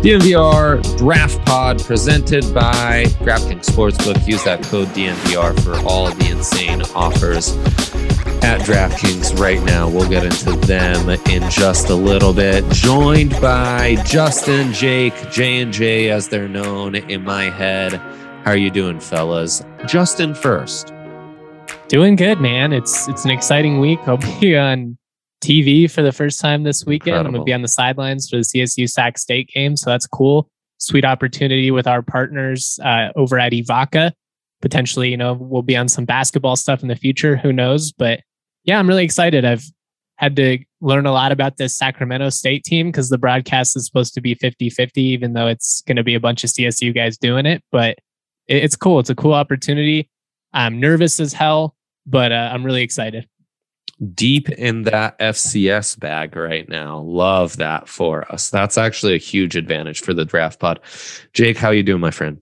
DNVR Draft Pod presented by DraftKings Sportsbook. Use that code DNVR for all of the insane offers at DraftKings right now. We'll get into them in just a little bit. Joined by Justin, Jake, J and J as they're known in my head. How are you doing, fellas? Justin first. Doing good, man. It's it's an exciting week. I'll be on TV for the first time this weekend. Incredible. I'm going to be on the sidelines for the CSU Sac State game. So that's cool. Sweet opportunity with our partners uh, over at Evaca. Potentially, you know, we'll be on some basketball stuff in the future. Who knows? But yeah, I'm really excited. I've had to learn a lot about this Sacramento State team because the broadcast is supposed to be 50 50, even though it's going to be a bunch of CSU guys doing it. But it's cool. It's a cool opportunity. I'm nervous as hell, but uh, I'm really excited deep in that FCS bag right now. Love that for us. That's actually a huge advantage for the draft pod. Jake, how you doing, my friend?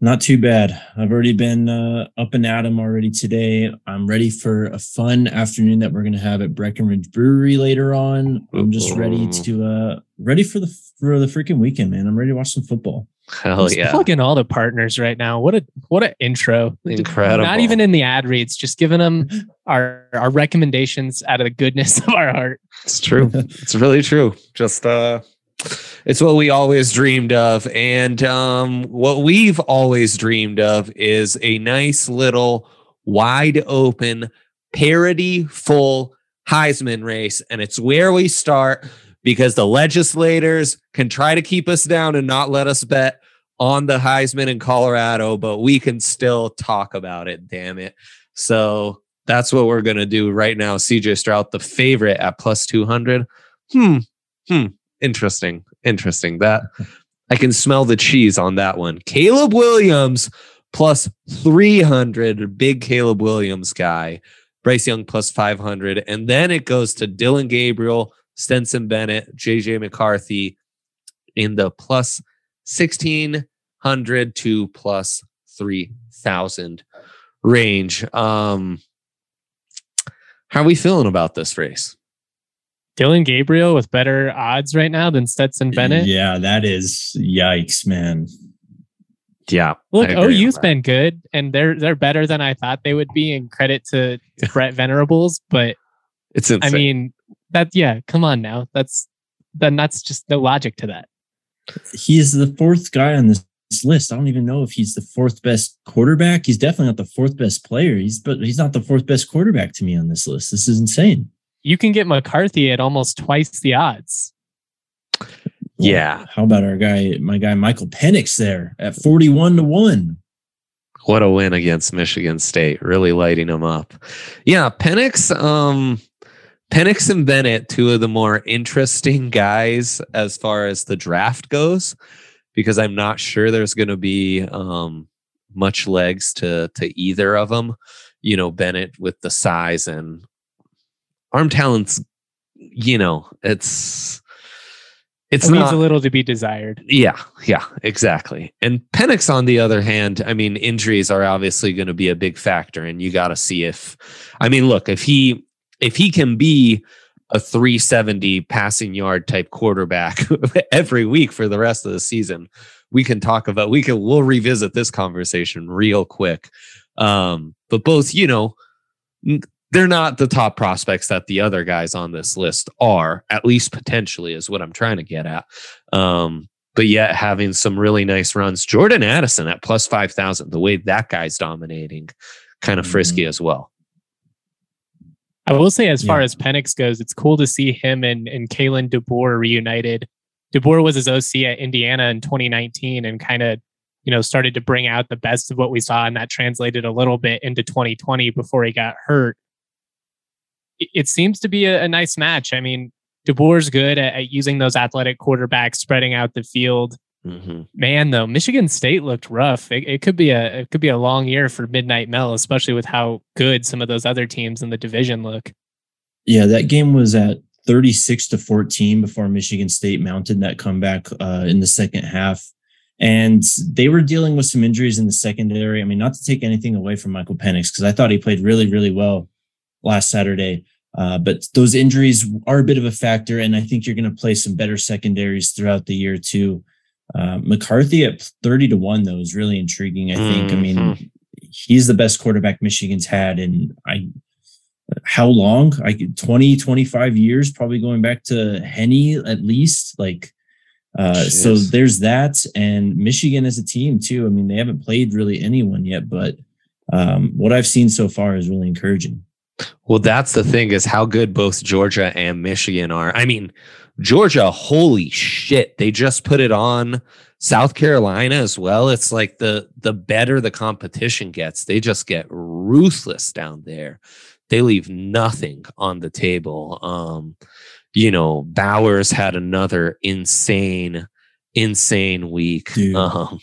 Not too bad. I've already been uh, up and at 'em already today. I'm ready for a fun afternoon that we're going to have at Breckenridge Brewery later on. I'm just ready to uh ready for the for the freaking weekend, man. I'm ready to watch some football. Hell Just yeah. Plug in all the partners right now. What a what an intro. Incredible. Not even in the ad reads, just giving them our our recommendations out of the goodness of our heart. It's true. it's really true. Just uh it's what we always dreamed of. And um what we've always dreamed of is a nice little wide open parody full Heisman race. And it's where we start because the legislators can try to keep us down and not let us bet on the Heisman in Colorado, but we can still talk about it, damn it. So that's what we're going to do right now. CJ Stroud, the favorite at plus 200. Hmm. Hmm. Interesting. Interesting. That I can smell the cheese on that one. Caleb Williams plus 300. Big Caleb Williams guy. Bryce Young plus 500. And then it goes to Dillon Gabriel, Stetson Bennett, JJ McCarthy in the plus 1600 to plus 3000 range. Um, how are we feeling about this race? Dillon Gabriel with better odds right now than Stetson Bennett. Yeah, that is yikes, man. Yeah. Look, I agree on OU's been good and they're they're better than I thought they would be. And credit to, to Brent Venables, but It's I mean that yeah, come on now. That's then that's just no logic to that. He is the fourth guy on this list. I don't even know if he's the fourth best quarterback. He's definitely not the fourth best player. He's but he's not the fourth best quarterback to me on this list. This is insane. You can get McCarthy at almost twice the odds. Yeah. How about our guy, my guy Michael Penix there at 41 to 1? what a win against Michigan State, really lighting them up. Yeah, Penix, um, Penix and Bennett, two of the more interesting guys as far as the draft goes, because I'm not sure there's going to be um, much legs to to either of them. You know, Bennett with the size and arm talents. You know, it's it's It not a little to be desired. yeah, yeah, exactly. And Penix, on the other hand, I mean, injuries are obviously going to be a big factor, and you got to see if, I mean, look, if he if he can be a 370 passing yard type quarterback every week for the rest of the season, we can talk about we can we'll revisit this conversation real quick. Um, but both, you know, they're not the top prospects that the other guys on this list are, at least potentially, is what I'm trying to get at. Um, but yet having some really nice runs. Jordan Addison at plus 5,000, the way that guy's dominating, kind of frisky as well. I will say, as far Yeah. as Penix goes, it's cool to see him and, and Kalen DeBoer reunited. DeBoer was his OC at Indiana in 2019 and kind of you know, started to bring out the best of what we saw, and that translated a little bit into 2020 before he got hurt. It, it seems to be a, a, nice match. I mean, DeBoer's good at, at, using those athletic quarterbacks, spreading out the field. Mm-hmm. Man, though, Michigan State looked rough. It, it, could be a it could be a long year for Midnight Mel, especially with how good some of those other teams in the division look. Yeah, that game was at 36 to 14 before Michigan State mounted that comeback uh, in the second half. And they were dealing with some injuries in the secondary. I mean, not to take anything away from Michael Penix, because I thought he played really, really well last Saturday. Uh, but those injuries are a bit of a factor. And I think you're going to play some better secondaries throughout the year, too. Uh, McCarthy at 30 to 1, though, is really intriguing. I think. Mm-hmm. I mean, mm-hmm. he's the best quarterback Michigan's had. And I, how long? I 20, 25 years, probably going back to Henne at least. Like, uh, so there's that, and Michigan as a team too. I mean, they haven't played really anyone yet, but um, what I've seen so far is really encouraging. Well, that's the thing is how good both Georgia and Michigan are. I mean, Georgia, holy shit, they just put it on South Carolina as well. It's like the the better the competition gets, they just get ruthless down there. They leave nothing on the table. Um, you know, Bowers had another insane, insane week. Um,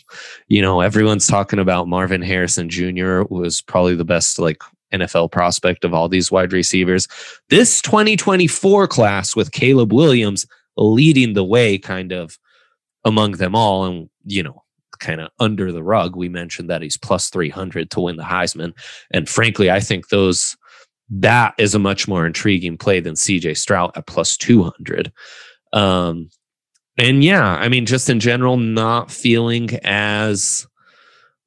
you know, everyone's talking about Marvin Harrison Jr. was probably the best like NFL prospect of all these wide receivers. This 2024 class with Caleb Williams leading the way kind of among them all. And, you know, kind of under the rug, we mentioned that he's plus 300 to win the Heisman. And frankly, I think those that is a much more intriguing play than CJ Stroud at plus 200. Um, and yeah, I mean, just in general, not feeling as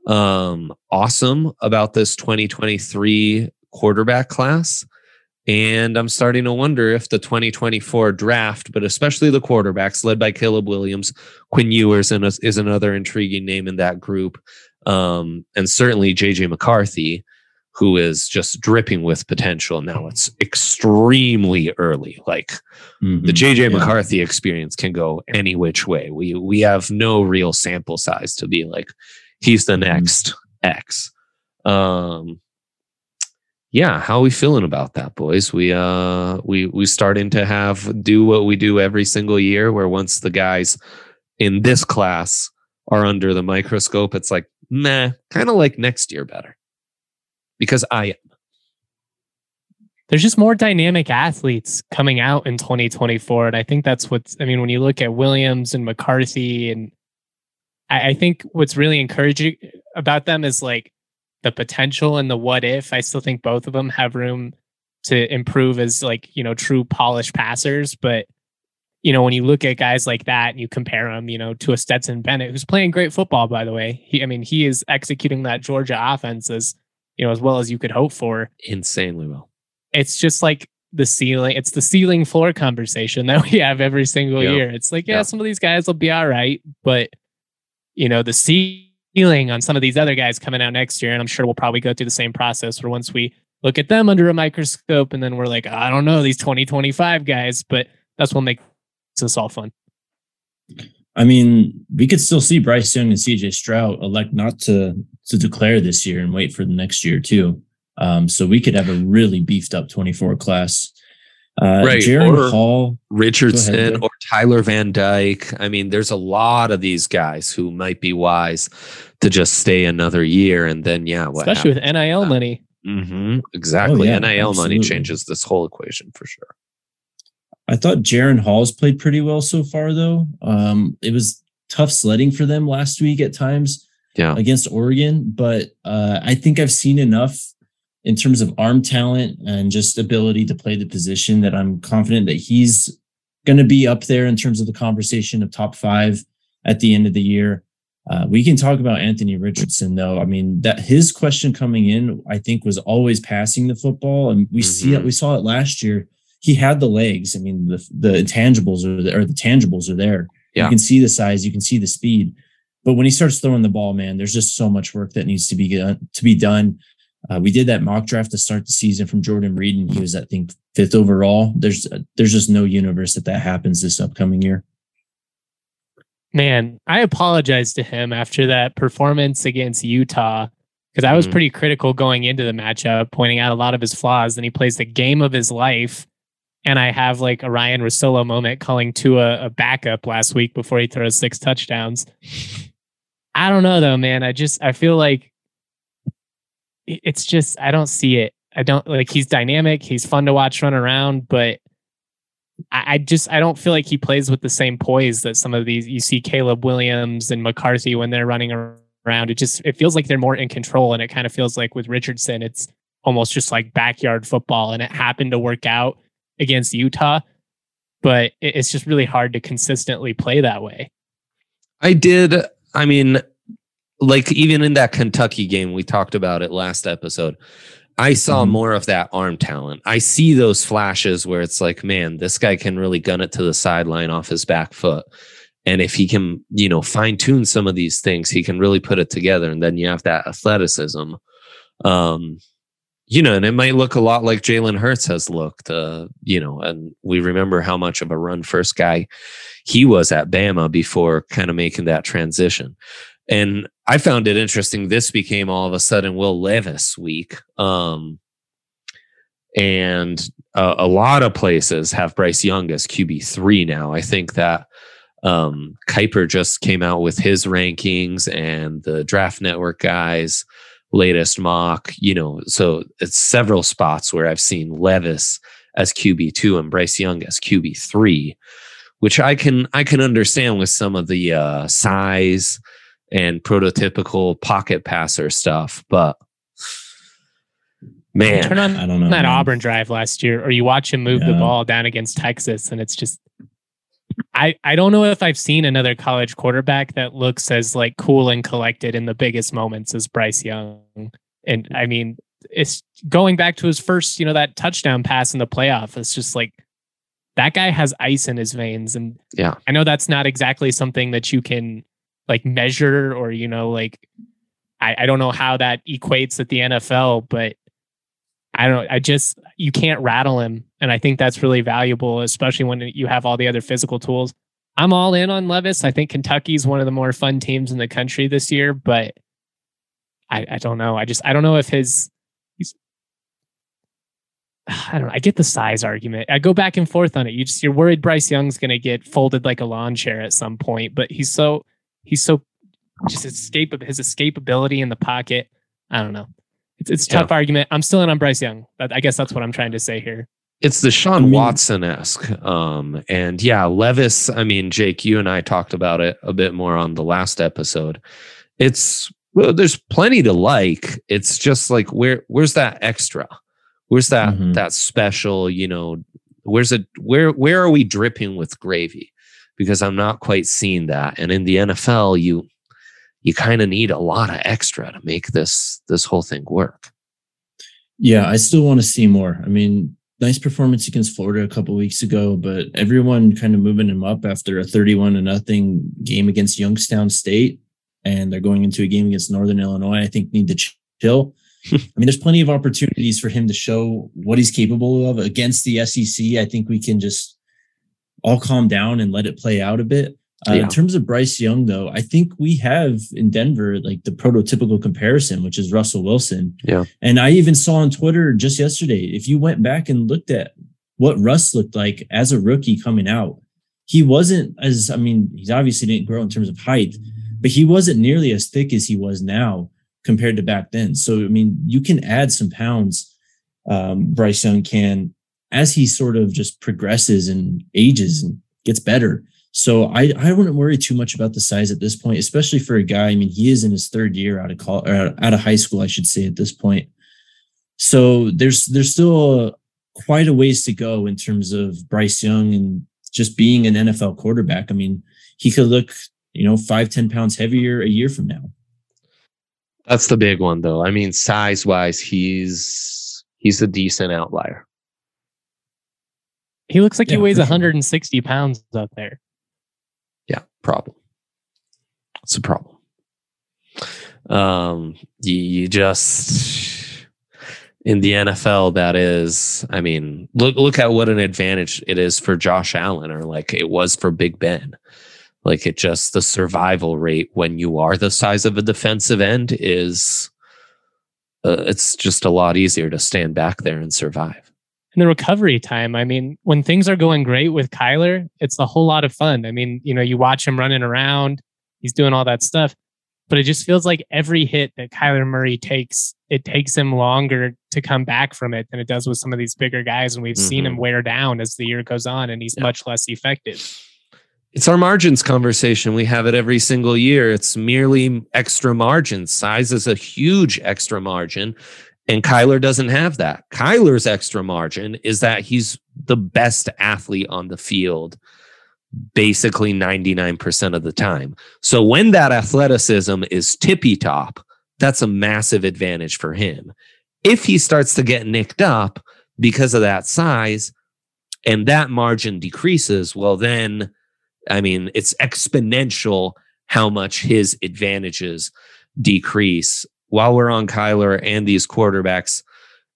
um, awesome about this 2023 quarterback class. And I'm starting to wonder if the 2024 draft, but especially the quarterbacks led by Caleb Williams, Quinn Ewers and is another intriguing name in that group. Um, and certainly JJ McCarthy who is just dripping with potential. Now it's extremely early. Like mm-hmm. the JJ yeah. McCarthy experience can go any which way. We we have no real sample size to be like he's the mm-hmm. next. X. Um yeah, how are we feeling about that, boys? We uh we we starting to have do what we do every single year where once the guys in this class are under the microscope, it's like, meh, kind of like next year better because I am. There's just more dynamic athletes coming out in 2024. And I think that's what's, I mean, when you look at Williams and McCarthy, and I, I think what's really encouraging about them is like the potential and the what if. I still think both of them have room to improve as like, you know, true polished passers. But, you know, when you look at guys like that and you compare them, you know, to a Stetson Bennett, who's playing great football, by the way. He, I mean, he is executing that Georgia offense as you know, as well as you could hope for. Insanely well. It's just like the ceiling, it's the ceiling floor conversation that we have every single year. It's like, yeah, yep. some of these guys will be all right, but you know, the ceiling on some of these other guys coming out next year, and I'm sure we'll probably go through the same process where once we look at them under a microscope and then we're like, I don't know, these 2025 guys, but that's what makes this all fun. I mean, we could still see Bryce Young and CJ Stroud elect not to to declare this year and wait for the next year too. Um, so we could have a really beefed up 24 class. Uh, right. Jaren Hall, Richardson, ahead, or Tyler Van Dyke. I mean, there's a lot of these guys who might be wise to just stay another year and then, yeah, especially happens? with NIL money. Mm-hmm, exactly. Oh, yeah, NIL absolutely. money changes this whole equation for sure. I thought Jaren Hall's played pretty well so far, though. Um, it was tough sledding for them last week at times yeah. against Oregon, but uh, I think I've seen enough in terms of arm talent and just ability to play the position that I'm confident that he's going to be up there in terms of the conversation of top five at the end of the year. Uh, we can talk about Anthony Richardson, though. I mean, that his question coming in, I think, was always passing the football, and we mm-hmm. see it. We saw it last year he had the legs. I mean, the the intangibles are there, or the tangibles are there. Yeah. You can see the size, you can see the speed. But when he starts throwing the ball, man, there's just so much work that needs to be done, to be done. Uh, we did that mock draft to start the season from Jordan Reid, and he was, I think, fifth overall. There's uh, there's just no universe that that happens this upcoming year. Man, I apologize to him after that performance against Utah because I was Mhm. pretty critical going into the matchup, pointing out a lot of his flaws. Then he plays the game of his life. And I have like a Ryen Russillo moment calling Tua a backup last week before he throws six touchdowns. I don't know though, man. I just I feel like it- it's just I don't see it. I don't like he's dynamic, he's fun to watch run around, but I, I just I don't feel like he plays with the same poise that some of these you see Caleb Williams and McCarthy when they're running around. It just it feels like they're more in control, and it kind of feels like with Richardson, it's almost just like backyard football, and it happened to work out against Utah, but it, it's just really hard to consistently play that way. I did. I mean, like even in that Kentucky game, we talked about it last episode. I saw Mhm. more of that arm talent. I see those flashes where it's like, man, this guy can really gun it to the sideline off his back foot. And if he can, you know, fine tune some of these things, he can really put it together. And then you have that athleticism. Um, you know, and it might look a lot like Jalen Hurts has looked, uh, you know, and we remember how much of a run first guy he was at Bama before kind of making that transition. And I found it interesting. This became all of a sudden Will Levis week. Um, and uh, a lot of places have Bryce Young as QB3 now. I think that um, Kiper just came out with his rankings and the Draft Network guys' latest mock, you know, so it's several spots where I've seen Levis as QB2 and Bryce Young as QB3 which I can I can understand with some of the uh, size and prototypical pocket passer stuff, but man, Turn on I don't know. that man. Auburn drive last year, or you watch him move the ball down against Texas, and it's just I I don't know if I've seen another college quarterback that looks as like cool and collected in the biggest moments as Bryce Young. And I mean, it's going back to his first, you know, that touchdown pass in the playoff. It's just like that guy has ice in his veins, and Yeah. I know that's not exactly something that you can like measure or you know like I, I don't know how that equates at the NFL, but I don't. I just you can't rattle him, and I think that's really valuable, especially when you have all the other physical tools. I'm all in on Levis. I think Kentucky's one of the more fun teams in the country this year, but I, I don't know. I just I don't know if his he's. I don't know. I get the size argument. I go back and forth on it. You just you're worried Bryce Young's going to get folded like a lawn chair at some point, but he's so he's so just escape his escapability in the pocket. I don't know. It's it's a Yeah. tough argument. I'm still in on Bryce Young. But I guess that's what I'm trying to say here. it's the Sean I mean- Watson esque. Um, and yeah, Levis, I mean, Jake, you and I talked about it a bit more on the last episode. It's well, there's plenty to like. It's just like where where's that extra? Where's that Mhm. that special, you know, where's it where where are we dripping with gravy? Because I'm not quite seeing that. And in the NFL, you you kind of need a lot of extra to make this this whole thing work. Yeah, I still want to see more. I mean, nice performance against Florida a couple weeks ago, but everyone kind of moving him up after a 31 to nothing game against Youngstown State, and they're going into a game against Northern Illinois. I think need to chill. I mean, there's plenty of opportunities for him to show what he's capable of against the SEC. I think we can just all calm down and let it play out a bit. Uh, Yeah. In terms of Bryce Young, though, I think we have in Denver like the prototypical comparison, which is Russell Wilson. Yeah. And I even saw on Twitter just yesterday, if you went back and looked at what Russ looked like as a rookie coming out, he wasn't as, I mean, he's obviously didn't grow in terms of height, but he wasn't nearly as thick as he was now compared to back then. So, I mean, you can add some pounds, um, Bryce Young can, as he sort of just progresses and ages and gets better. So I, I wouldn't worry too much about the size at this point, especially for a guy. I mean, he is in his third year out of college, or out of high school, I should say, at this point. So there's there's still uh, quite a ways to go in terms of Bryce Young and just being an NFL quarterback. I mean, he could look, you know, five ten pounds heavier a year from now. That's the big one, though. I mean, size wise, he's he's a decent outlier. He looks like he weighs for sure. 160 pounds out there. Yeah, problem. It's a problem. Um, you, you just in the NFL, that is. I mean, look look at what an advantage it is for Josh Allen, or like it was for Big Ben. Like it just the survival rate when you are the size of a defensive end is uh, it's just a lot easier to stand back there and survive. And the recovery time, I mean, when things are going great with Kyler, it's a whole lot of fun. I mean, you know, you watch him running around, he's doing all that stuff, but it just feels like every hit that Kyler Murray takes, it takes him longer to come back from it than it does with some of these bigger guys. And we've mm-hmm. seen him wear down as the year goes on, and he's yeah. much less effective. It's our margins conversation. We have it every single year. It's merely extra margin. Size is a huge extra margin. And Kyler doesn't have that. Kyler's extra margin is that he's the best athlete on the field basically 99% of the time. So when that athleticism is tippy top, that's a massive advantage for him. If he starts to get nicked up because of that size and that margin decreases, well, then I mean, it's exponential how much his advantages decrease. While we're on Kyler and these quarterbacks,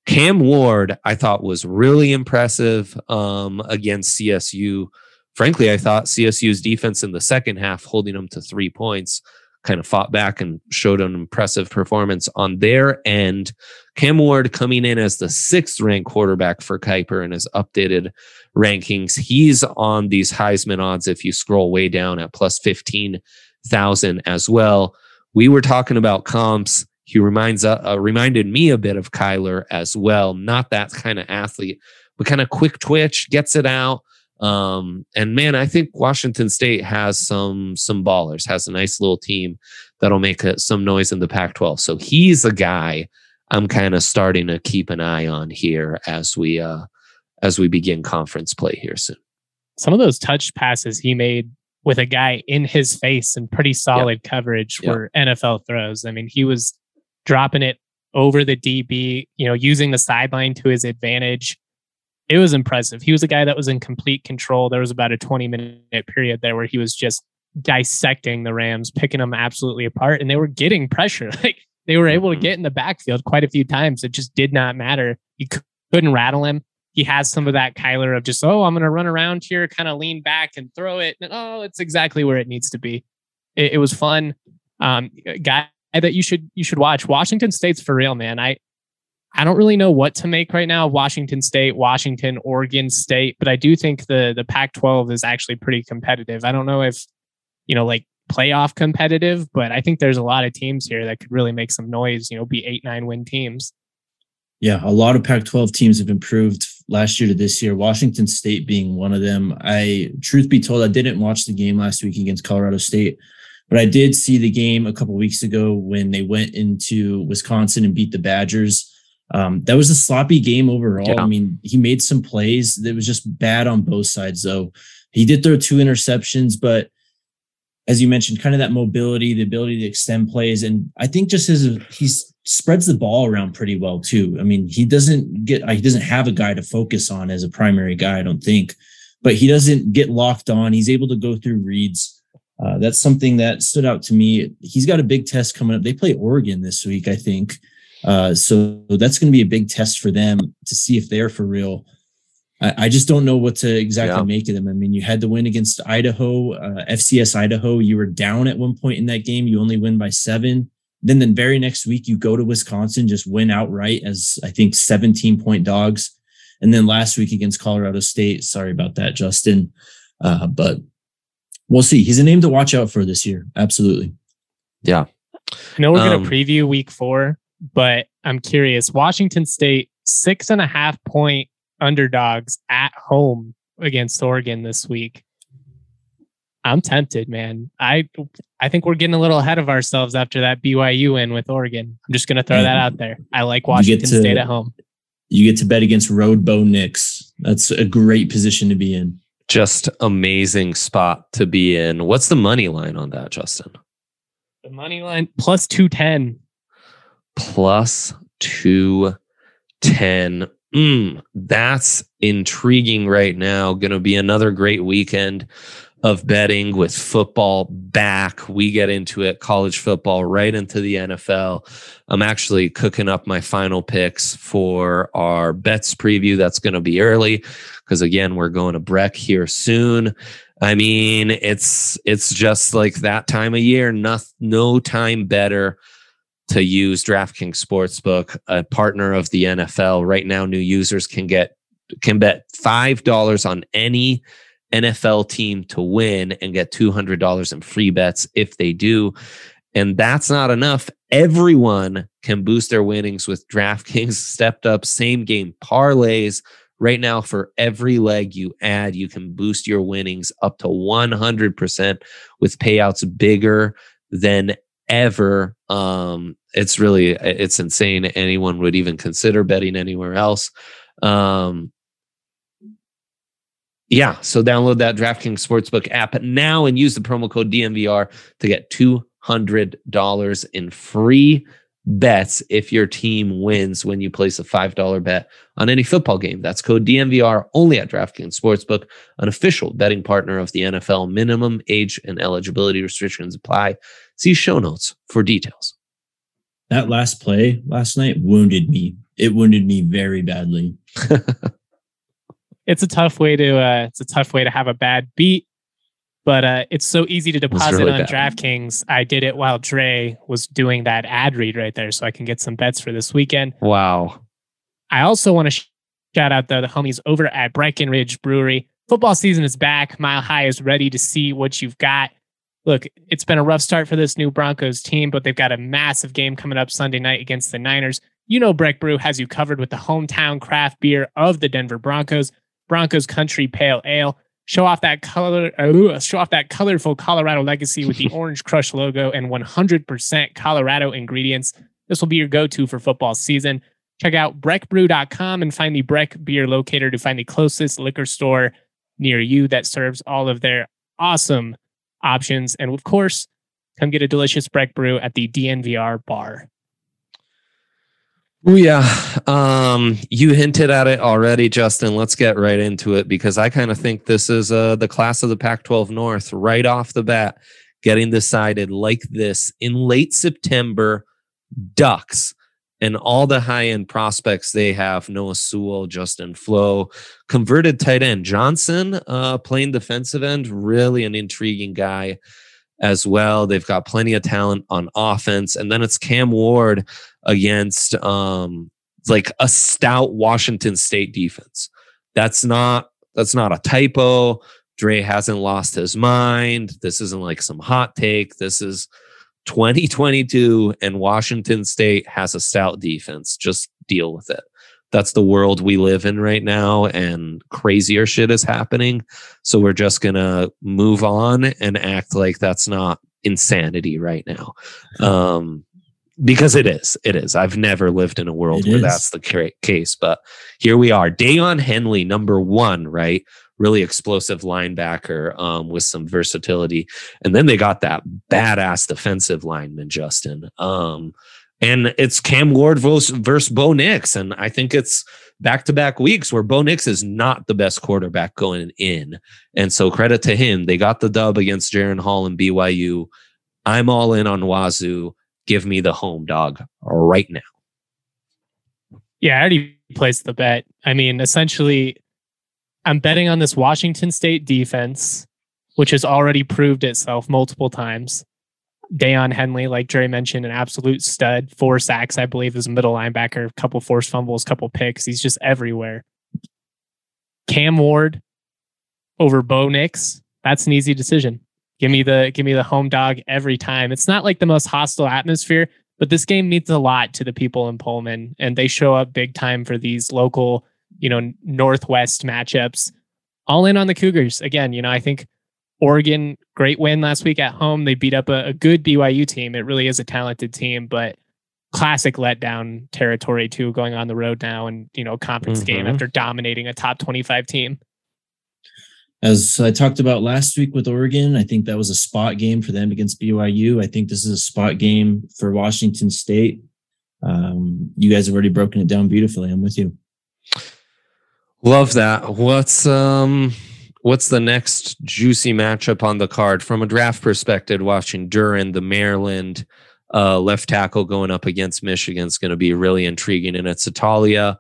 Cam Ward, I thought was really impressive um, against CSU. Frankly, I thought CSU's defense in the second half, holding them to three points, kind of fought back and showed an impressive performance on their end. Cam Ward coming in as the sixth ranked quarterback for Kiper in his updated rankings. He's on these Heisman odds if you scroll way down at plus 15,000 as well. We were talking about comps. He reminds uh, uh, reminded me a bit of Kyler as well. Not that kind of athlete, but kind of quick twitch, gets it out. Um, and man, I think Washington State has some some ballers, has a nice little team that'll make a, some noise in the Pac-12. So he's a guy I'm kind of starting to keep an eye on here as we uh as we begin conference play here soon. Some of those touch passes he made with a guy in his face and pretty solid yep. coverage were. NFL throws. I mean, he was dropping it over the DB, you know, using the sideline to his advantage. It was impressive. He was a guy that was in complete control. There was about a 20 minute period there where he was just dissecting the Rams, picking them absolutely apart, and they were getting pressure. Like they were able to mm-hmm. get in the backfield quite a few times. It just did not matter. You couldn't rattle him. He has some of that Kyler of just, oh, I'm going to run around here, kind of lean back and throw it. And, oh, it's exactly where it needs to be. It, it was fun. Um, guy that you should you should watch. Washington State's for real, man. I I don't really know what to make right now. Washington State, Washington, Oregon State, but I do think the the Pac-12 is actually pretty competitive. I don't know if you know like playoff competitive, but I think there's a lot of teams here that could really make some noise, you know, be eight, nine win teams. Yeah, a lot of Pac 12 teams have improved last year to this year, Washington State being one of them. I, truth be told, I didn't watch the game last week against Colorado State, but I did see the game a couple weeks ago when they went into Wisconsin and beat the Badgers. Um, that was a sloppy game overall. Yeah. I mean, he made some plays that was just bad on both sides, though. He did throw two interceptions, but as you mentioned, kind of that mobility, the ability to extend plays. And I think just his, he spreads the ball around pretty well too. I mean, he doesn't get, he doesn't have a guy to focus on as a primary guy, I don't think, but he doesn't get locked on. He's able to go through reads. Uh, that's something that stood out to me. He's got a big test coming up. They play Oregon this week, I think. Uh, so that's going to be a big test for them to see if they're for real. I, I just don't know what to exactly yeah. make of them. I mean, you had the win against Idaho, uh, FCS Idaho. You were down at one point in that game. You only win by seven. Then the very next week, you go to Wisconsin, just win outright as I think 17 point dogs. And then last week against Colorado State, sorry about that, Justin. Uh, but we'll see. He's a name to watch out for this year. Absolutely. Yeah. I know we're um, going to preview week four, but I'm curious. Washington State, six and a half point underdogs at home against Oregon this week. I'm tempted, man. I I think we're getting a little ahead of ourselves after that BYU win with Oregon. I'm just going to throw that out there. I like Washington to, State at home. You get to bet against Road Bo Nix. That's a great position to be in. Just amazing spot to be in. What's the money line on that, Justin? The money line plus 210. Plus 210 mm, that's intriguing right now. Going to be another great weekend of betting with football back. We get into it, college football, right into the NFL. I'm actually cooking up my final picks for our bets preview. That's going to be early because, again, we're going to Breck here soon. I mean, it's it's just like that time of year. No, no time better to use DraftKings Sportsbook, a partner of the NFL. Right now, new users can get can bet five dollars on any NFL team to win and get two hundred dollars in free bets if they do. And that's not enough. Everyone can boost their winnings with DraftKings stepped up same game parlays Right now, for every leg you add, you can boost your winnings up to 100% with payouts bigger than ever. Um, it's really, it's insane. Anyone would even consider betting anywhere else. Um, yeah, so download that DraftKings Sportsbook app now and use the promo code DNVR to get $200 in free bets if your team wins when you place a $5 bet on any football game. That's code DNVR only at DraftKings Sportsbook, an official betting partner of the NFL. Minimum age and eligibility restrictions apply. See show notes for details. That last play last night wounded me. It wounded me very badly. it's a tough way to uh, it's a tough way to have a bad beat but uh, it's so easy to deposit really on bad. DraftKings. I did it while Dre was doing that ad read right there, so I can get some bets for this weekend. Wow. I also want to sh- shout out the, the homies over at Breckenridge Brewery. Football season is back. Mile High is ready to see what you've got. Look, it's been a rough start for this new Broncos team, but they've got a massive game coming up Sunday night against the Niners. You know, Breck Brew has you covered with the hometown craft beer of the Denver Broncos, Broncos Country Pale Ale show off that color, uh, show off that colorful Colorado legacy with the Orange Crush logo and 100% Colorado ingredients. This will be your go-to for football season. Check out breckbrew.com and find the Breck beer locator to find the closest liquor store near you that serves all of their awesome options. And of course, come get a delicious Breck brew at the DNVR bar. Oh yeah. Um, you hinted at it already, Justin. Let's get right into it because I kind of think this is uh, the class of the Pac 12 North right off the bat, getting decided like this in late September. Ducks and all the high end prospects they have Noah Sewell, Justin Flowe, converted tight end Johnson, uh, playing defensive end, really an intriguing guy as well. They've got plenty of talent on offense. And then it's Cam Ward against um like a stout Washington State defense. That's not that's not a typo. Dre hasn't lost his mind. This isn't like some hot take. This is 2022 and Washington State has a stout defense. Just deal with it. That's the world we live in right now and crazier shit is happening. So we're just going to move on and act like that's not insanity right now. Um, because it is. It is. I've never lived in a world it where is. that's the case, but here we are. Daiyan Henley, number one, right? Really explosive linebacker um, with some versatility. And then they got that badass defensive lineman, Justin. Um, and it's Cam Ward versus, versus Bo Nix. And I think it's back to back weeks where Bo Nix is not the best quarterback going in. And so credit to him. They got the dub against Jaren Hall and BYU. I'm all in on Wazoo give me the home dog right now. Yeah, I already placed the bet. I mean, essentially, I'm betting on this Washington State defense, which has already proved itself multiple times. Daiyan Henley, like Jerry mentioned, an absolute stud. Four sacks, I believe, as a middle linebacker. A couple forced fumbles, a couple picks. He's just everywhere. Cam Ward over Bo Nix. That's an easy decision. Give me the give me the home dog every time. It's not like the most hostile atmosphere, but this game means a lot to the people in Pullman, and they show up big time for these local, you know, Northwest matchups. All in on the Cougars again. You know, I think Oregon great win last week at home. They beat up a, a good BYU team. It really is a talented team, but classic letdown territory too, going on the road now and you know conference mm-hmm. game after dominating a top twenty five team as I talked about last week with Oregon, I think that was a spot game for them against BYU. I think this is a spot game for Washington State. Um, you guys have already broken it down beautifully. I'm with you. Love that. What's um what's the next juicy matchup on the card from a draft perspective? Watching Duran, the Maryland uh, left tackle going up against Michigan is going to be really intriguing, and it's Italia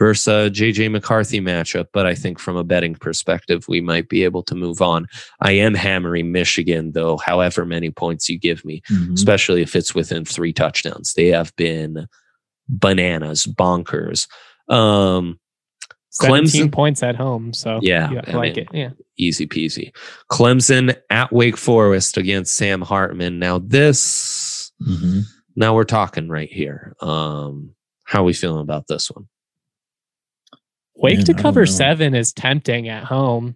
versus JJ McCarthy matchup. But I think from a betting perspective, we might be able to move on. I am hammering Michigan, though, however many points you give me, Mhm. especially if it's within three touchdowns. They have been bananas, bonkers. Um, 17 Clemson- points at home. So Yeah, I I like mean, it. Yeah. easy peasy. Clemson at Wake Forest against Sam Hartman. Now this, Mhm. now we're talking right here. Um, how are we feeling about this one? Wake Man, to cover seven is tempting at home.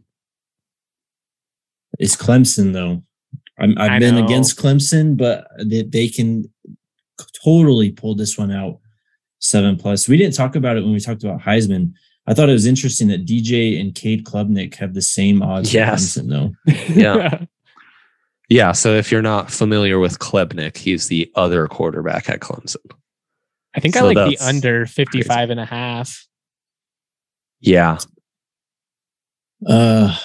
It's Clemson though. I'm, I've I been know. against Clemson, but they, they can totally pull this one out seven plus. We didn't talk about it when we talked about Heisman. I thought it was interesting that DJ and Cade Klubnik have the same odds Yes. Clemson though. Yeah. Yeah. So if you're not familiar with Klubnik, he's the other quarterback at Clemson. I think I like the under 55 and a half. Yeah. Uh,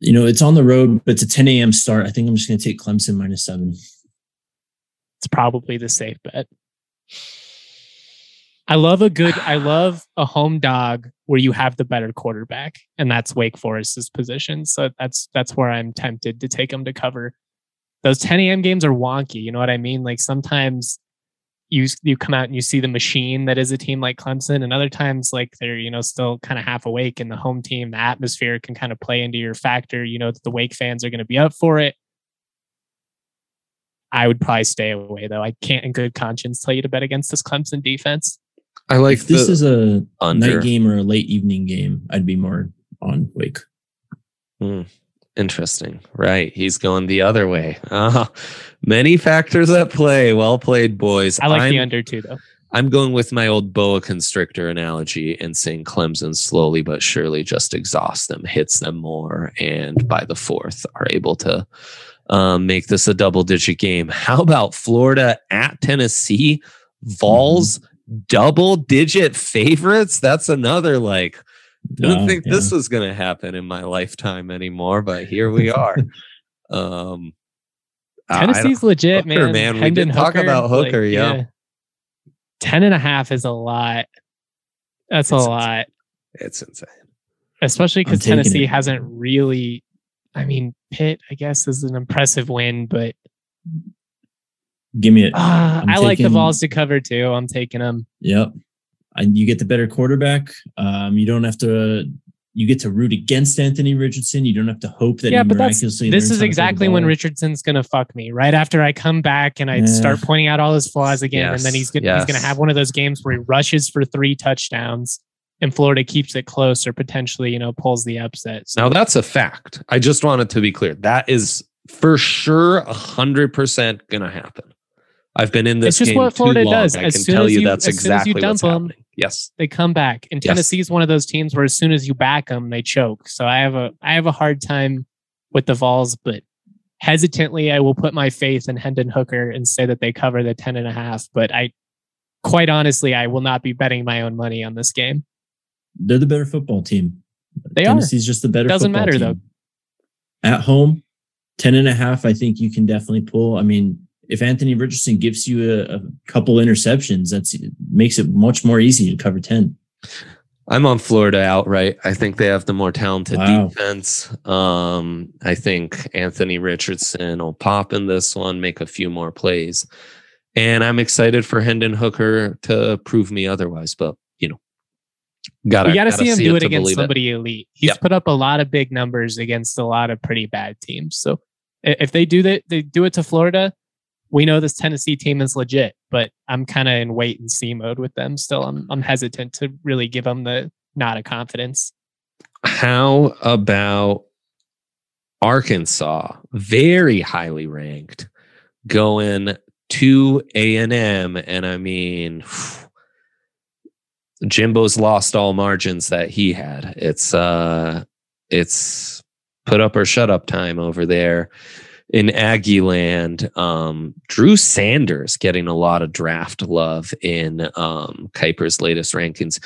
you know, it's on the road, but it's a 10 a.m. start. I think I'm just going to take Clemson minus seven. It's probably the safe bet. I love a good, I love a home dog where you have the better quarterback, and that's Wake Forest's position. So that's that's where I'm tempted to take them to cover. Those 10 a.m. games are wonky. You know what I mean? Like sometimes you you come out and you see the machine that is a team like Clemson, and other times like they're you know still kind of half awake, and the home team, the atmosphere can kind of play into your factor. You know that the Wake fans are going to be up for it. I would probably stay away though. I can't, in good conscience, tell you to bet against this Clemson defense. I like if this is a under. night game or a late evening game, I'd be more on Wake. Interesting. Right. He's going the other way. Ah, many factors at play. Well played, boys. I like I'm, the under too, though. I'm going with my old boa constrictor analogy and saying Clemson slowly but surely just exhausts them, hits them more, and by the fourth are able to um, make this a double digit game. How about Florida at Tennessee? Vols double digit favorites? That's another like didn't Wow, think yeah. this was going to happen in my lifetime anymore, but here we are. um, I- I Tennessee's legit, Hooker, man. man. We Hendon did talk about Hooker, yeah. 10 and a half is a lot. That's a It's lot, it's insane. especially because Tennessee it. hasn't really. I mean, Pitt, I guess, is an impressive win, but Give me it. uh, I'm I like the taking- Vols to cover too. I'm taking them. Yep. And you get the better quarterback. Um, you don't have to. You get to root against Anthony Richardson. You don't have to hope that Yeah, he but that's- miraculously. This is how to throw the exactly when. Richardson's going to fuck me. Right after I come back and I Yeah. start pointing out all his flaws again, and then he's gonna, he's gonna have one of those games where he rushes for three touchdowns, and Florida keeps it close or potentially you know pulls the upset. So Now that's a fact. I just wanted to be clear. That is for sure a hundred percent gonna happen. I've been in this It's just game what too Florida long. does. I As can soon tell as you you- that's as soon as you exactly what's dump 'em, happening. Yes. they come back. And Yes. Tennessee's one of those teams where as soon as you back them, they choke. So I have a I have a hard time with the Vols, but hesitantly I will put my faith in Hendon Hooker and say that they cover the 10 and a half. But I quite honestly, I will not be betting my own money on this game. They're the better football team. They are. Tennessee's just the better. Football team. Doesn't football matter, team. At home, 10 and a half, I think you can definitely pull. I mean, if Anthony Richardson gives you a, a couple interceptions, that's makes it much more easy to cover 10. I'm on Florida outright. I think they have the more talented Wow. defense. Um, I think Anthony Richardson will pop in this one, make a few more plays. And I'm excited for Hendon Hooker to prove me otherwise. But you know, gotta you got to gotta see him do it to against believe it. somebody elite. He's Yep. put up a lot of big numbers against a lot of pretty bad teams. So if they do that, they do it to Florida. We know this Tennessee team is legit, but I'm kind of in wait and see mode with them. Still, I'm I'm hesitant to really give them the nod of confidence. How about Arkansas? Very highly ranked, going to A and M, and I mean, Jimbo's lost all margins that he had. It's uh, it's put up or shut up time over there in Aggie land. Um, Drew Sanders getting a lot of draft love in um, Kiper's latest rankings.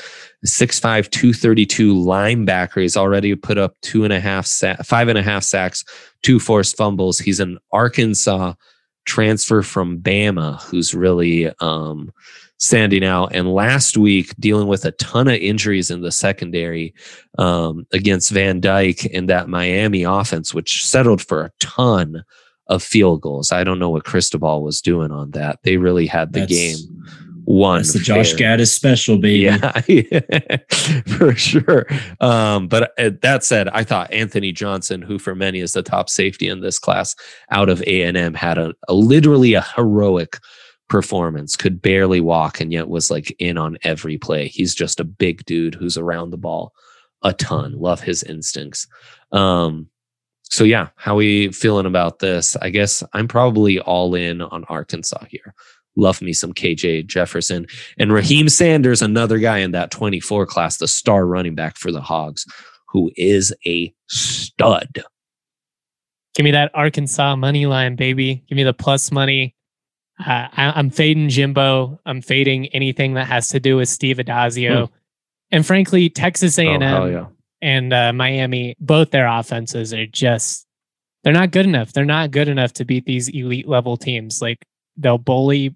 6'5, 232 linebacker. He's already put up two and a half, sa- five and a half sacks, two forced fumbles. He's an Arkansas transfer from Bama who's really um, standing out. And last week, dealing with a ton of injuries in the secondary um, against Van Dyke and that Miami offense, which settled for a ton of field goals. I don't know what Cristobal was doing on that. They really had the That's- game won. That's the Josh. Gattis special, baby. Yeah, for sure. Um, but uh, that said, I thought Anthony Johnson, who for many is the top safety in this class out of A and M, had a, a literally a heroic performance. Could barely walk, and yet was like in on every play. He's just a big dude who's around the ball a ton. Love his instincts. Um, so yeah, how we feeling about this? I guess I'm probably all in on Arkansas here. Love me some KJ Jefferson. And Raheim Sanders, another guy in that 24 class, the star running back for the Hogs, who is a stud. Give me that Arkansas money line, baby. Give me the plus money. Uh, I, I'm fading Jimbo. I'm fading anything that has to do with Steve Addazio. And frankly, Texas A&M Oh, yeah. and uh, Miami, both their offenses are just they're not good enough. They're not good enough to beat these elite level teams. Like they'll bully,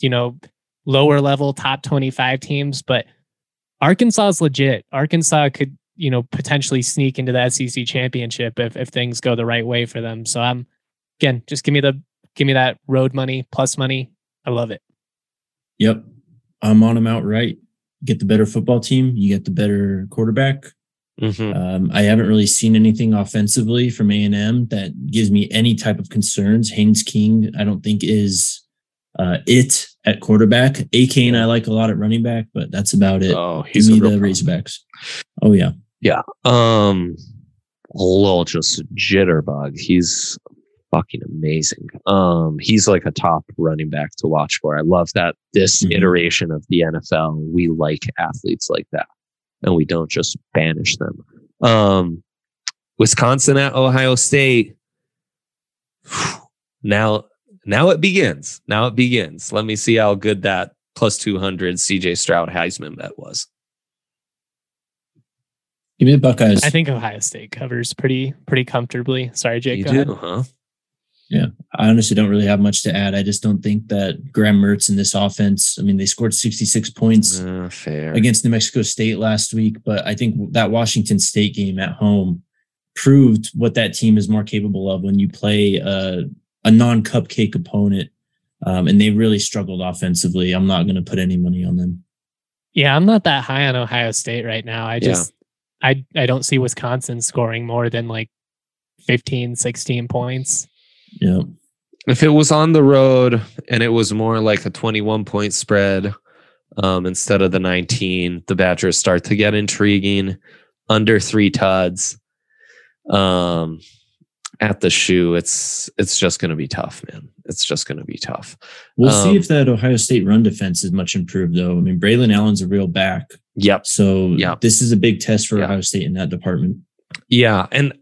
you know, lower level top 25 teams, but Arkansas is legit. Arkansas could, you know, potentially sneak into the SEC championship if if things go the right way for them. So I'm again, just give me the give me that road money plus money. I love it. Yep. I'm on them outright. Get the better football team. You get the better quarterback. Mhm. Um, I haven't really seen anything offensively from A and M that gives me any type of concerns. Haynes King, I don't think is uh, it at quarterback. Achane, I like a lot at running back, but that's about it. Oh, Give he's me a the problem. Razorbacks. Oh yeah, yeah, Um, a little just jitterbug. He's fucking amazing. Um, he's like a top running back to watch for. I love that this Mhm. iteration of the NFL, we like athletes like that, and we don't just banish them. Um, Wisconsin at Ohio State. Now, now it begins. Now it begins. Let me see how good that plus two hundred CJ Stroud Heisman bet was. give me the Buckeyes. I think Ohio State covers pretty pretty comfortably. Sorry, Jake. You go ahead. do, huh? I honestly don't really have much to add. I just don't think that Graham Mertz in this offense. I mean, they scored 66 points Uh, fair. against New Mexico State last week, but I think that Washington State game at home proved what that team is more capable of when you play a, a non-cupcake opponent. Um, and they really struggled offensively. I'm not going to put any money on them. Yeah, I'm not that high on Ohio State right now. I Yeah. just I I don't see Wisconsin scoring more than like 15, 16 points. Yeah. if it was on the road and it was more like a 21 point spread um, instead of the 19, the Badgers start to get intriguing. Under three tuds um, at the shoe, it's it's just going to be tough, man. It's just going to be tough. We'll Um, see if that Ohio State run defense is much improved, though. I mean, Braelon Allen's a real back. Yep. So Yeah. this is a big test for Yeah. Ohio State in that department. Yeah, and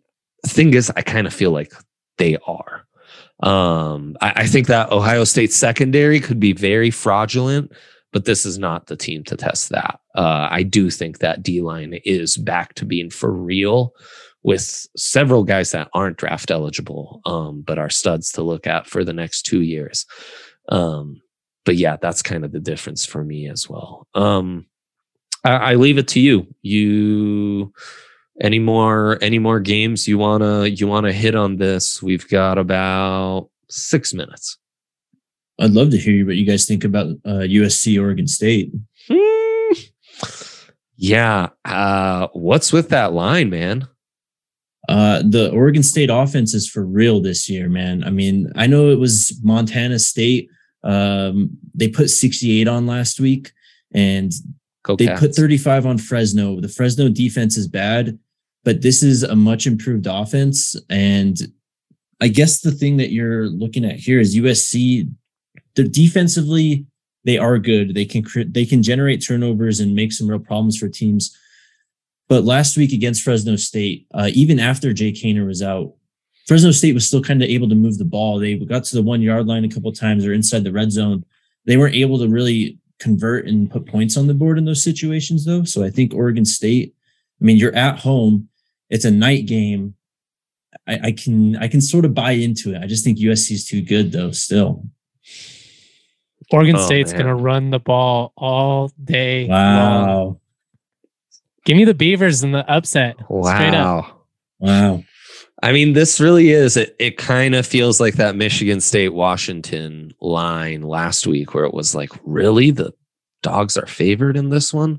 the thing is, I kind of feel like they are. Um, I, I think that Ohio State secondary could be very fraudulent, but this is not the team to test that. Uh, I do think that D line is back to being for real with several guys that aren't draft eligible, um, but are studs to look at for the next two years. Um, but yeah, that's kind of the difference for me as well. Um, I, I leave it to you. You any more any more games you wanna you wanna hit on this? We've got about six minutes. I'd love to hear what you guys think about uh, USC Oregon State. Hmm. Yeah. Uh, what's with that line, man? Uh, the Oregon State offense is for real this year, man. I mean, I know it was Montana State. Um, they put 68 on last week and Go they Cats. put 35 on Fresno. The Fresno defense is bad, but this is a much improved offense. And I guess the thing that you're looking at here is USC. They're defensively, they are good. They can they can generate turnovers and make some real problems for teams. But last week against Fresno State, uh, even after Jake Haener was out, Fresno State was still kind of able to move the ball. They got to the one yard line a couple times or inside the red zone. They weren't able to really convert and put points on the board in those situations, though. So I think Oregon State. I mean, you're at home. It's a night game. I, I can I can sort of buy into it. I just think USC is too good, though. Still, Oregon Oh, State's man. going to run the ball all day. long. Wow. Give me the Beavers in the upset. Straight up. Wow. Wow. I mean, this really is. It, it kind of feels like that Michigan State Washington line last week, where it was like, really, the dogs are favored in this one.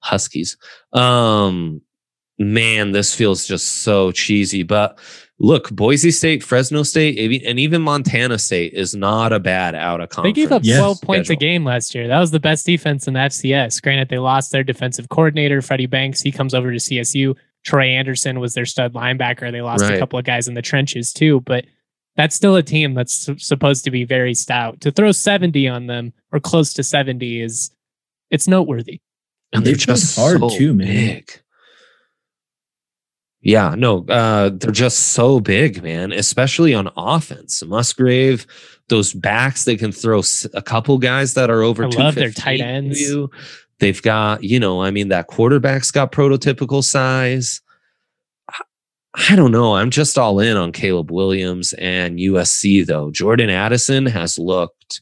Huskies. Um, man, this feels just so cheesy. But look, Boise State, Fresno State, and even Montana State is not a bad out of conference. They gave up Yes. 12 points a game last year. That was the best defense in the FCS. Granted, they lost their defensive coordinator, Freddie Banks. He comes over to CSU. Troy Anderson was their stud linebacker. They lost Right. a couple of guys in the trenches too, but that's still a team that's supposed to be very stout. To throw 70 on them or close to 70 is it's noteworthy. and They they're just hard so too, man. big. Yeah, no, uh, they're just so big, man. Especially on offense, Musgrave, those backs they can throw a couple guys that are over. I love their tight ends. You. They've got, you know, I mean, that quarterback's got prototypical size. I- I don't know. I'm just all in on Caleb Williams and USC though. Jordan Addison has looked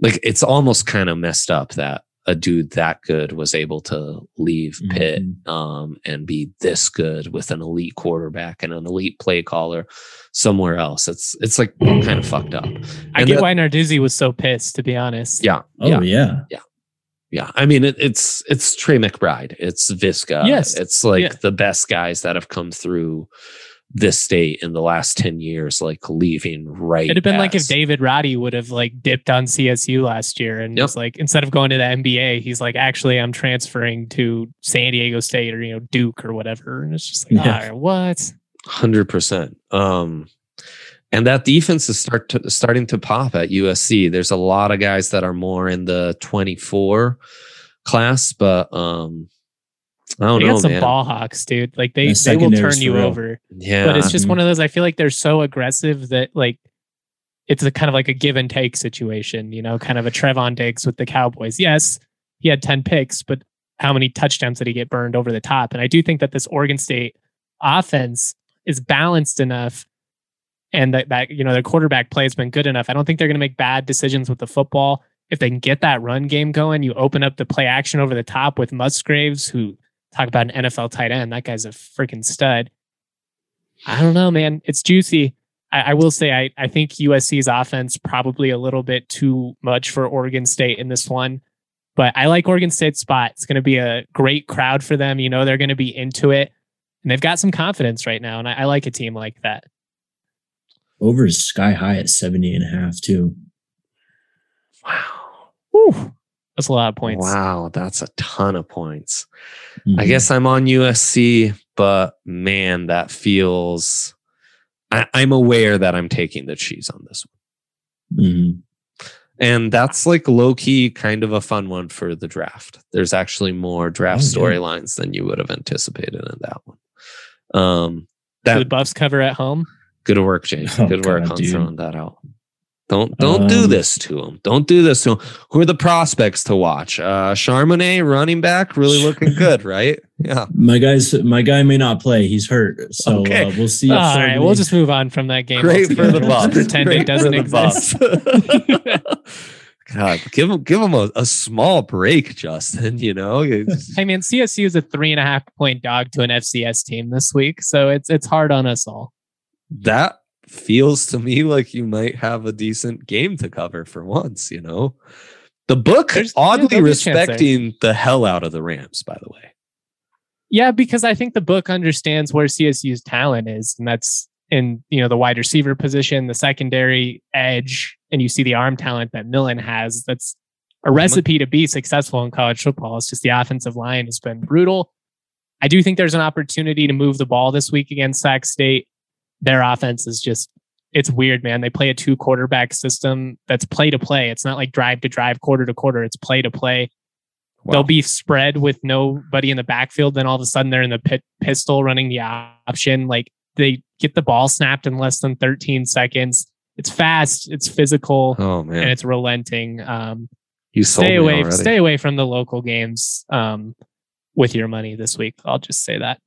like it's almost kind of messed up that a dude that good was able to leave Pitt Mhm. um, and be this good with an elite quarterback and an elite play caller somewhere else. It's it's like kind of fucked up. I And get that- why Narduzzi was so pissed, to be honest. Yeah, Oh yeah, yeah. yeah. I mean, it, it's it's Trey McBride. It's Visca. Yes. it's like Yeah. the best guys that have come through this state in the last ten years, like leaving right. It'd have been like if David Roddy would have like dipped on CSU last year and Yep. was like instead of going to the NBA, he's like, actually, I'm transferring to San Diego State or you know Duke or whatever. And it's just like, Yeah. all right, what? Hundred percent. Um, and that defense is start to, starting to pop at USC. There's a lot of guys that are more in the 24 class, but um, I don't they know, got some man. ball hawks, dude. Like they The they will turn you over. yeah, But it's just Mhm. one of those. I feel like they're so aggressive that like it's a kind of like a give and take situation. You know, kind of a Trevon Diggs with the Cowboys. Yes, he had ten picks, but how many touchdowns did he get burned over the top? And I do think that this Oregon State offense is balanced enough and that, that you know their quarterback play has been good enough. I don't think they're going to make bad decisions with the football. If they can get that run game going, you open up the play action over the top with Musgraves, who talk about an NFL tight end. That guy's a freaking stud. I don't know, man. It's juicy. I, I will say I, I think USC's offense probably a little bit too much for Oregon State in this one. But I like Oregon State's spot. It's going to be a great crowd for them. You know, they're going to be into it. And they've got some confidence right now. And I, I like a team like that. Over is sky high at 70 and a half, too. wow, Whew. That's a lot of points. wow, that's a ton of points. I Mhm. guess I'm on USC, but man, that feels. I, I'm aware that I'm taking the cheese on this one. Mhm. And that's like low key kind of a fun one for the draft. There's actually more draft Oh, storylines than you would have anticipated in that one. Um that the Buffs cover at home? good work, Jay. Oh, good work God, on dude. throwing that out. Don't don't do Um, this to him. Don't do this to him. Who are the prospects to watch? Uh Charbonnet, running back, really looking good, right? Yeah. My guys, my guy may not play. He's hurt. So Okay. uh, we'll see. All if we'll just move on from that game. Great for the altogether. Buffs. Pretend Great it doesn't for the exist. Buffs. God, give him give him a, a small break, Justin. You know, I mean, CSU is a three and a half point dog to an FCS team this week, so it's it's hard on us all. that feels to me like you might have a decent game to cover for once, you know. The book There's- oddly there'll be a chance there. respecting the hell out of the Rams, by the way. Yeah, because I think the book understands where CSU's talent is, and that's in you know the wide receiver position, the secondary edge, and you see the arm talent that Millen has. That's a recipe to be successful in college football. It's just the offensive line has been brutal. I do think there's an opportunity to move the ball this week against Sac State. Their offense is just it's weird, man. They play a two quarterback system that's play to play. It's not like drive to drive, quarter to quarter. It's play to play. They'll be spread with nobody in the backfield. Then all of a sudden they're in the pit, pistol running the option. Like they get the ball snapped in less than 13 seconds. It's fast, it's physical, Oh man. and it's relenting. Um, you stay away, already. stay away from the local games um, with your money this week. I'll just say that.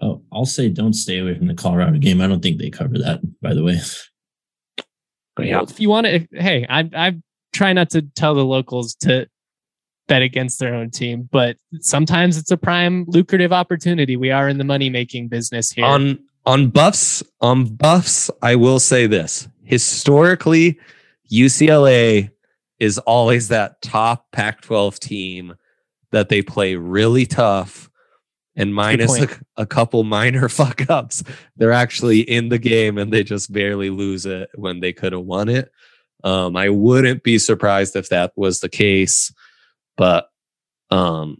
Oh, I'll say don't stay away from the Colorado game. I don't think they cover that. By the way, Yeah. If you want to, hey, I, I've try not to tell the locals to bet against their own team, but sometimes it's a prime lucrative opportunity. We are in the money making business here. On on buffs, on buffs, I will say this. Historically, UCLA is always that top Pac 12 team that they play really tough and minus a, a, couple minor fuck ups. They're actually in the game and they just barely lose it when they could have won it. Um, I wouldn't be surprised if that was the case, but um,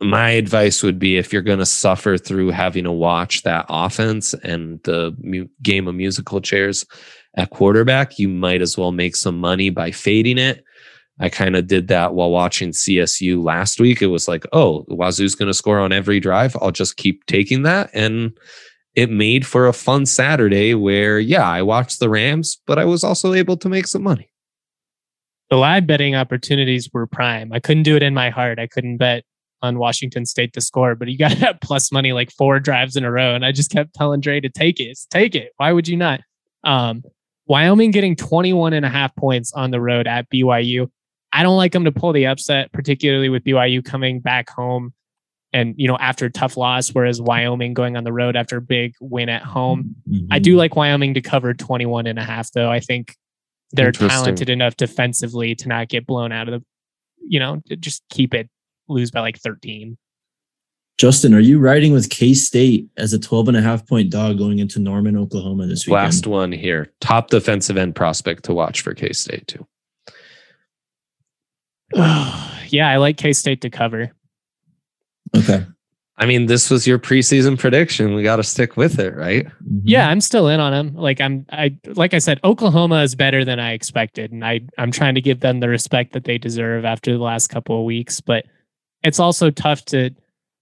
my advice would be if you're going to suffer through having to watch that offense and the mu- game of musical chairs at quarterback, you might as well make some money by fading it. I kind of did that while watching CSU last week. It was like, oh, Wazoo's going to score on every drive. I'll just keep taking that. And it made for a fun Saturday where, yeah, I watched the Rams, but I was also able to make some money. The live betting opportunities were prime. I couldn't do it in my heart. I couldn't bet on Washington State to score, but you got to have plus money like four drives in a row. And I just kept telling Dre to take it. Take it. Why would you not? Um, Wyoming getting 21 and a half points on the road at BYU. I don't like them to pull the upset, particularly with BYU coming back home and, you know, after a tough loss, whereas Wyoming going on the road after a big win at home. Mm-hmm. I do like Wyoming to cover 21 and a half, though. I think they're talented enough defensively to not get blown out of the, you know, just keep it, lose by like 13. Justin, are you riding with K State as a 12 and a half point dog going into Norman, Oklahoma this weekend? Last one here. Top defensive end prospect to watch for K State, too. yeah, I like K State to cover. Okay. I mean, this was your preseason prediction. We got to stick with it, right? Mm-hmm. Yeah, I'm still in on them. Like I'm, I like I said, Oklahoma is better than I expected, and I I'm trying to give them the respect that they deserve after the last couple of weeks. But it's also tough to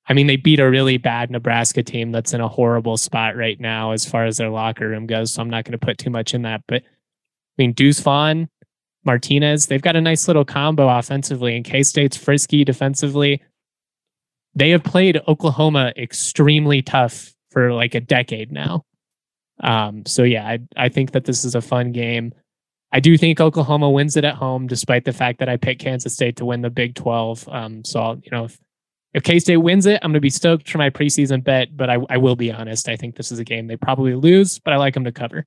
I mean, they beat a really bad Nebraska team that's in a horrible spot right now as far as their locker room goes. So I'm not going to put too much in that. But I mean, Deuce Vaughn, Martinez, they've got a nice little combo offensively, and K State's frisky defensively. They have played Oklahoma extremely tough for like a decade now. Um, so yeah, I, I think that this is a fun game. I do think Oklahoma wins it at home, despite the fact that I picked Kansas State to win the Big 12. Um, so I'll, you know, if, if K State wins it, I'm going to be stoked for my preseason bet, but I, I will be honest. I think this is a game they probably lose, but I like them to cover.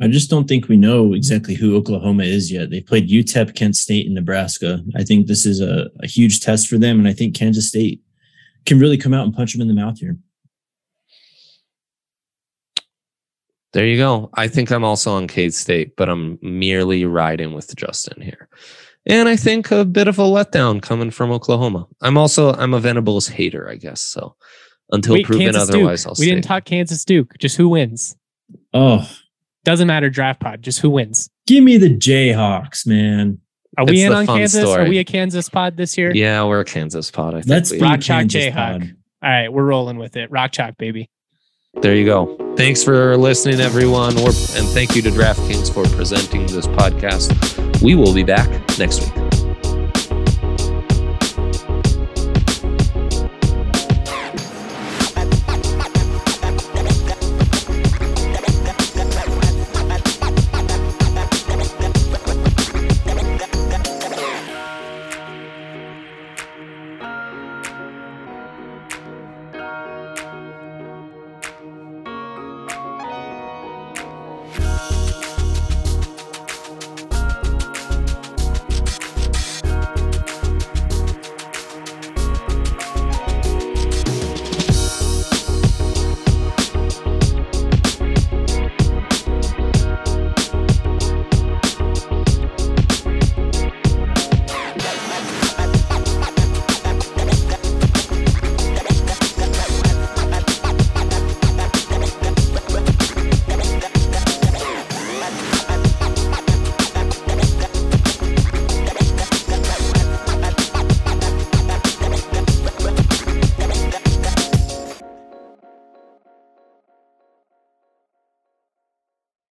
I just don't think we know exactly who Oklahoma is yet. They played UTEP, Kent State, and Nebraska. I think this is a, a huge test for them, and I think Kansas State can really come out and punch them in the mouth here. There you go. I think I'm also on K State, but I'm merely riding with Justin here and I think a bit of a letdown coming from Oklahoma. I'm also I'm a Venables hater, I guess. So until Wait, proven Kansas otherwise, Duke. I'll. We didn't talk Kansas Duke. Just who wins? Oh, doesn't matter. Draft pod. Just who wins? Give me the Jayhawks, man. Are we it's in on Kansas? Story. Are we a Kansas pod this year? Yeah, we're a Kansas pod. I think. Let's Rock Chalk Jayhawk. Pod. All right, we're rolling with it. Rock Chalk, baby. There you go. Thanks for listening, everyone. and thank you to DraftKings for presenting this podcast. We will be back next week.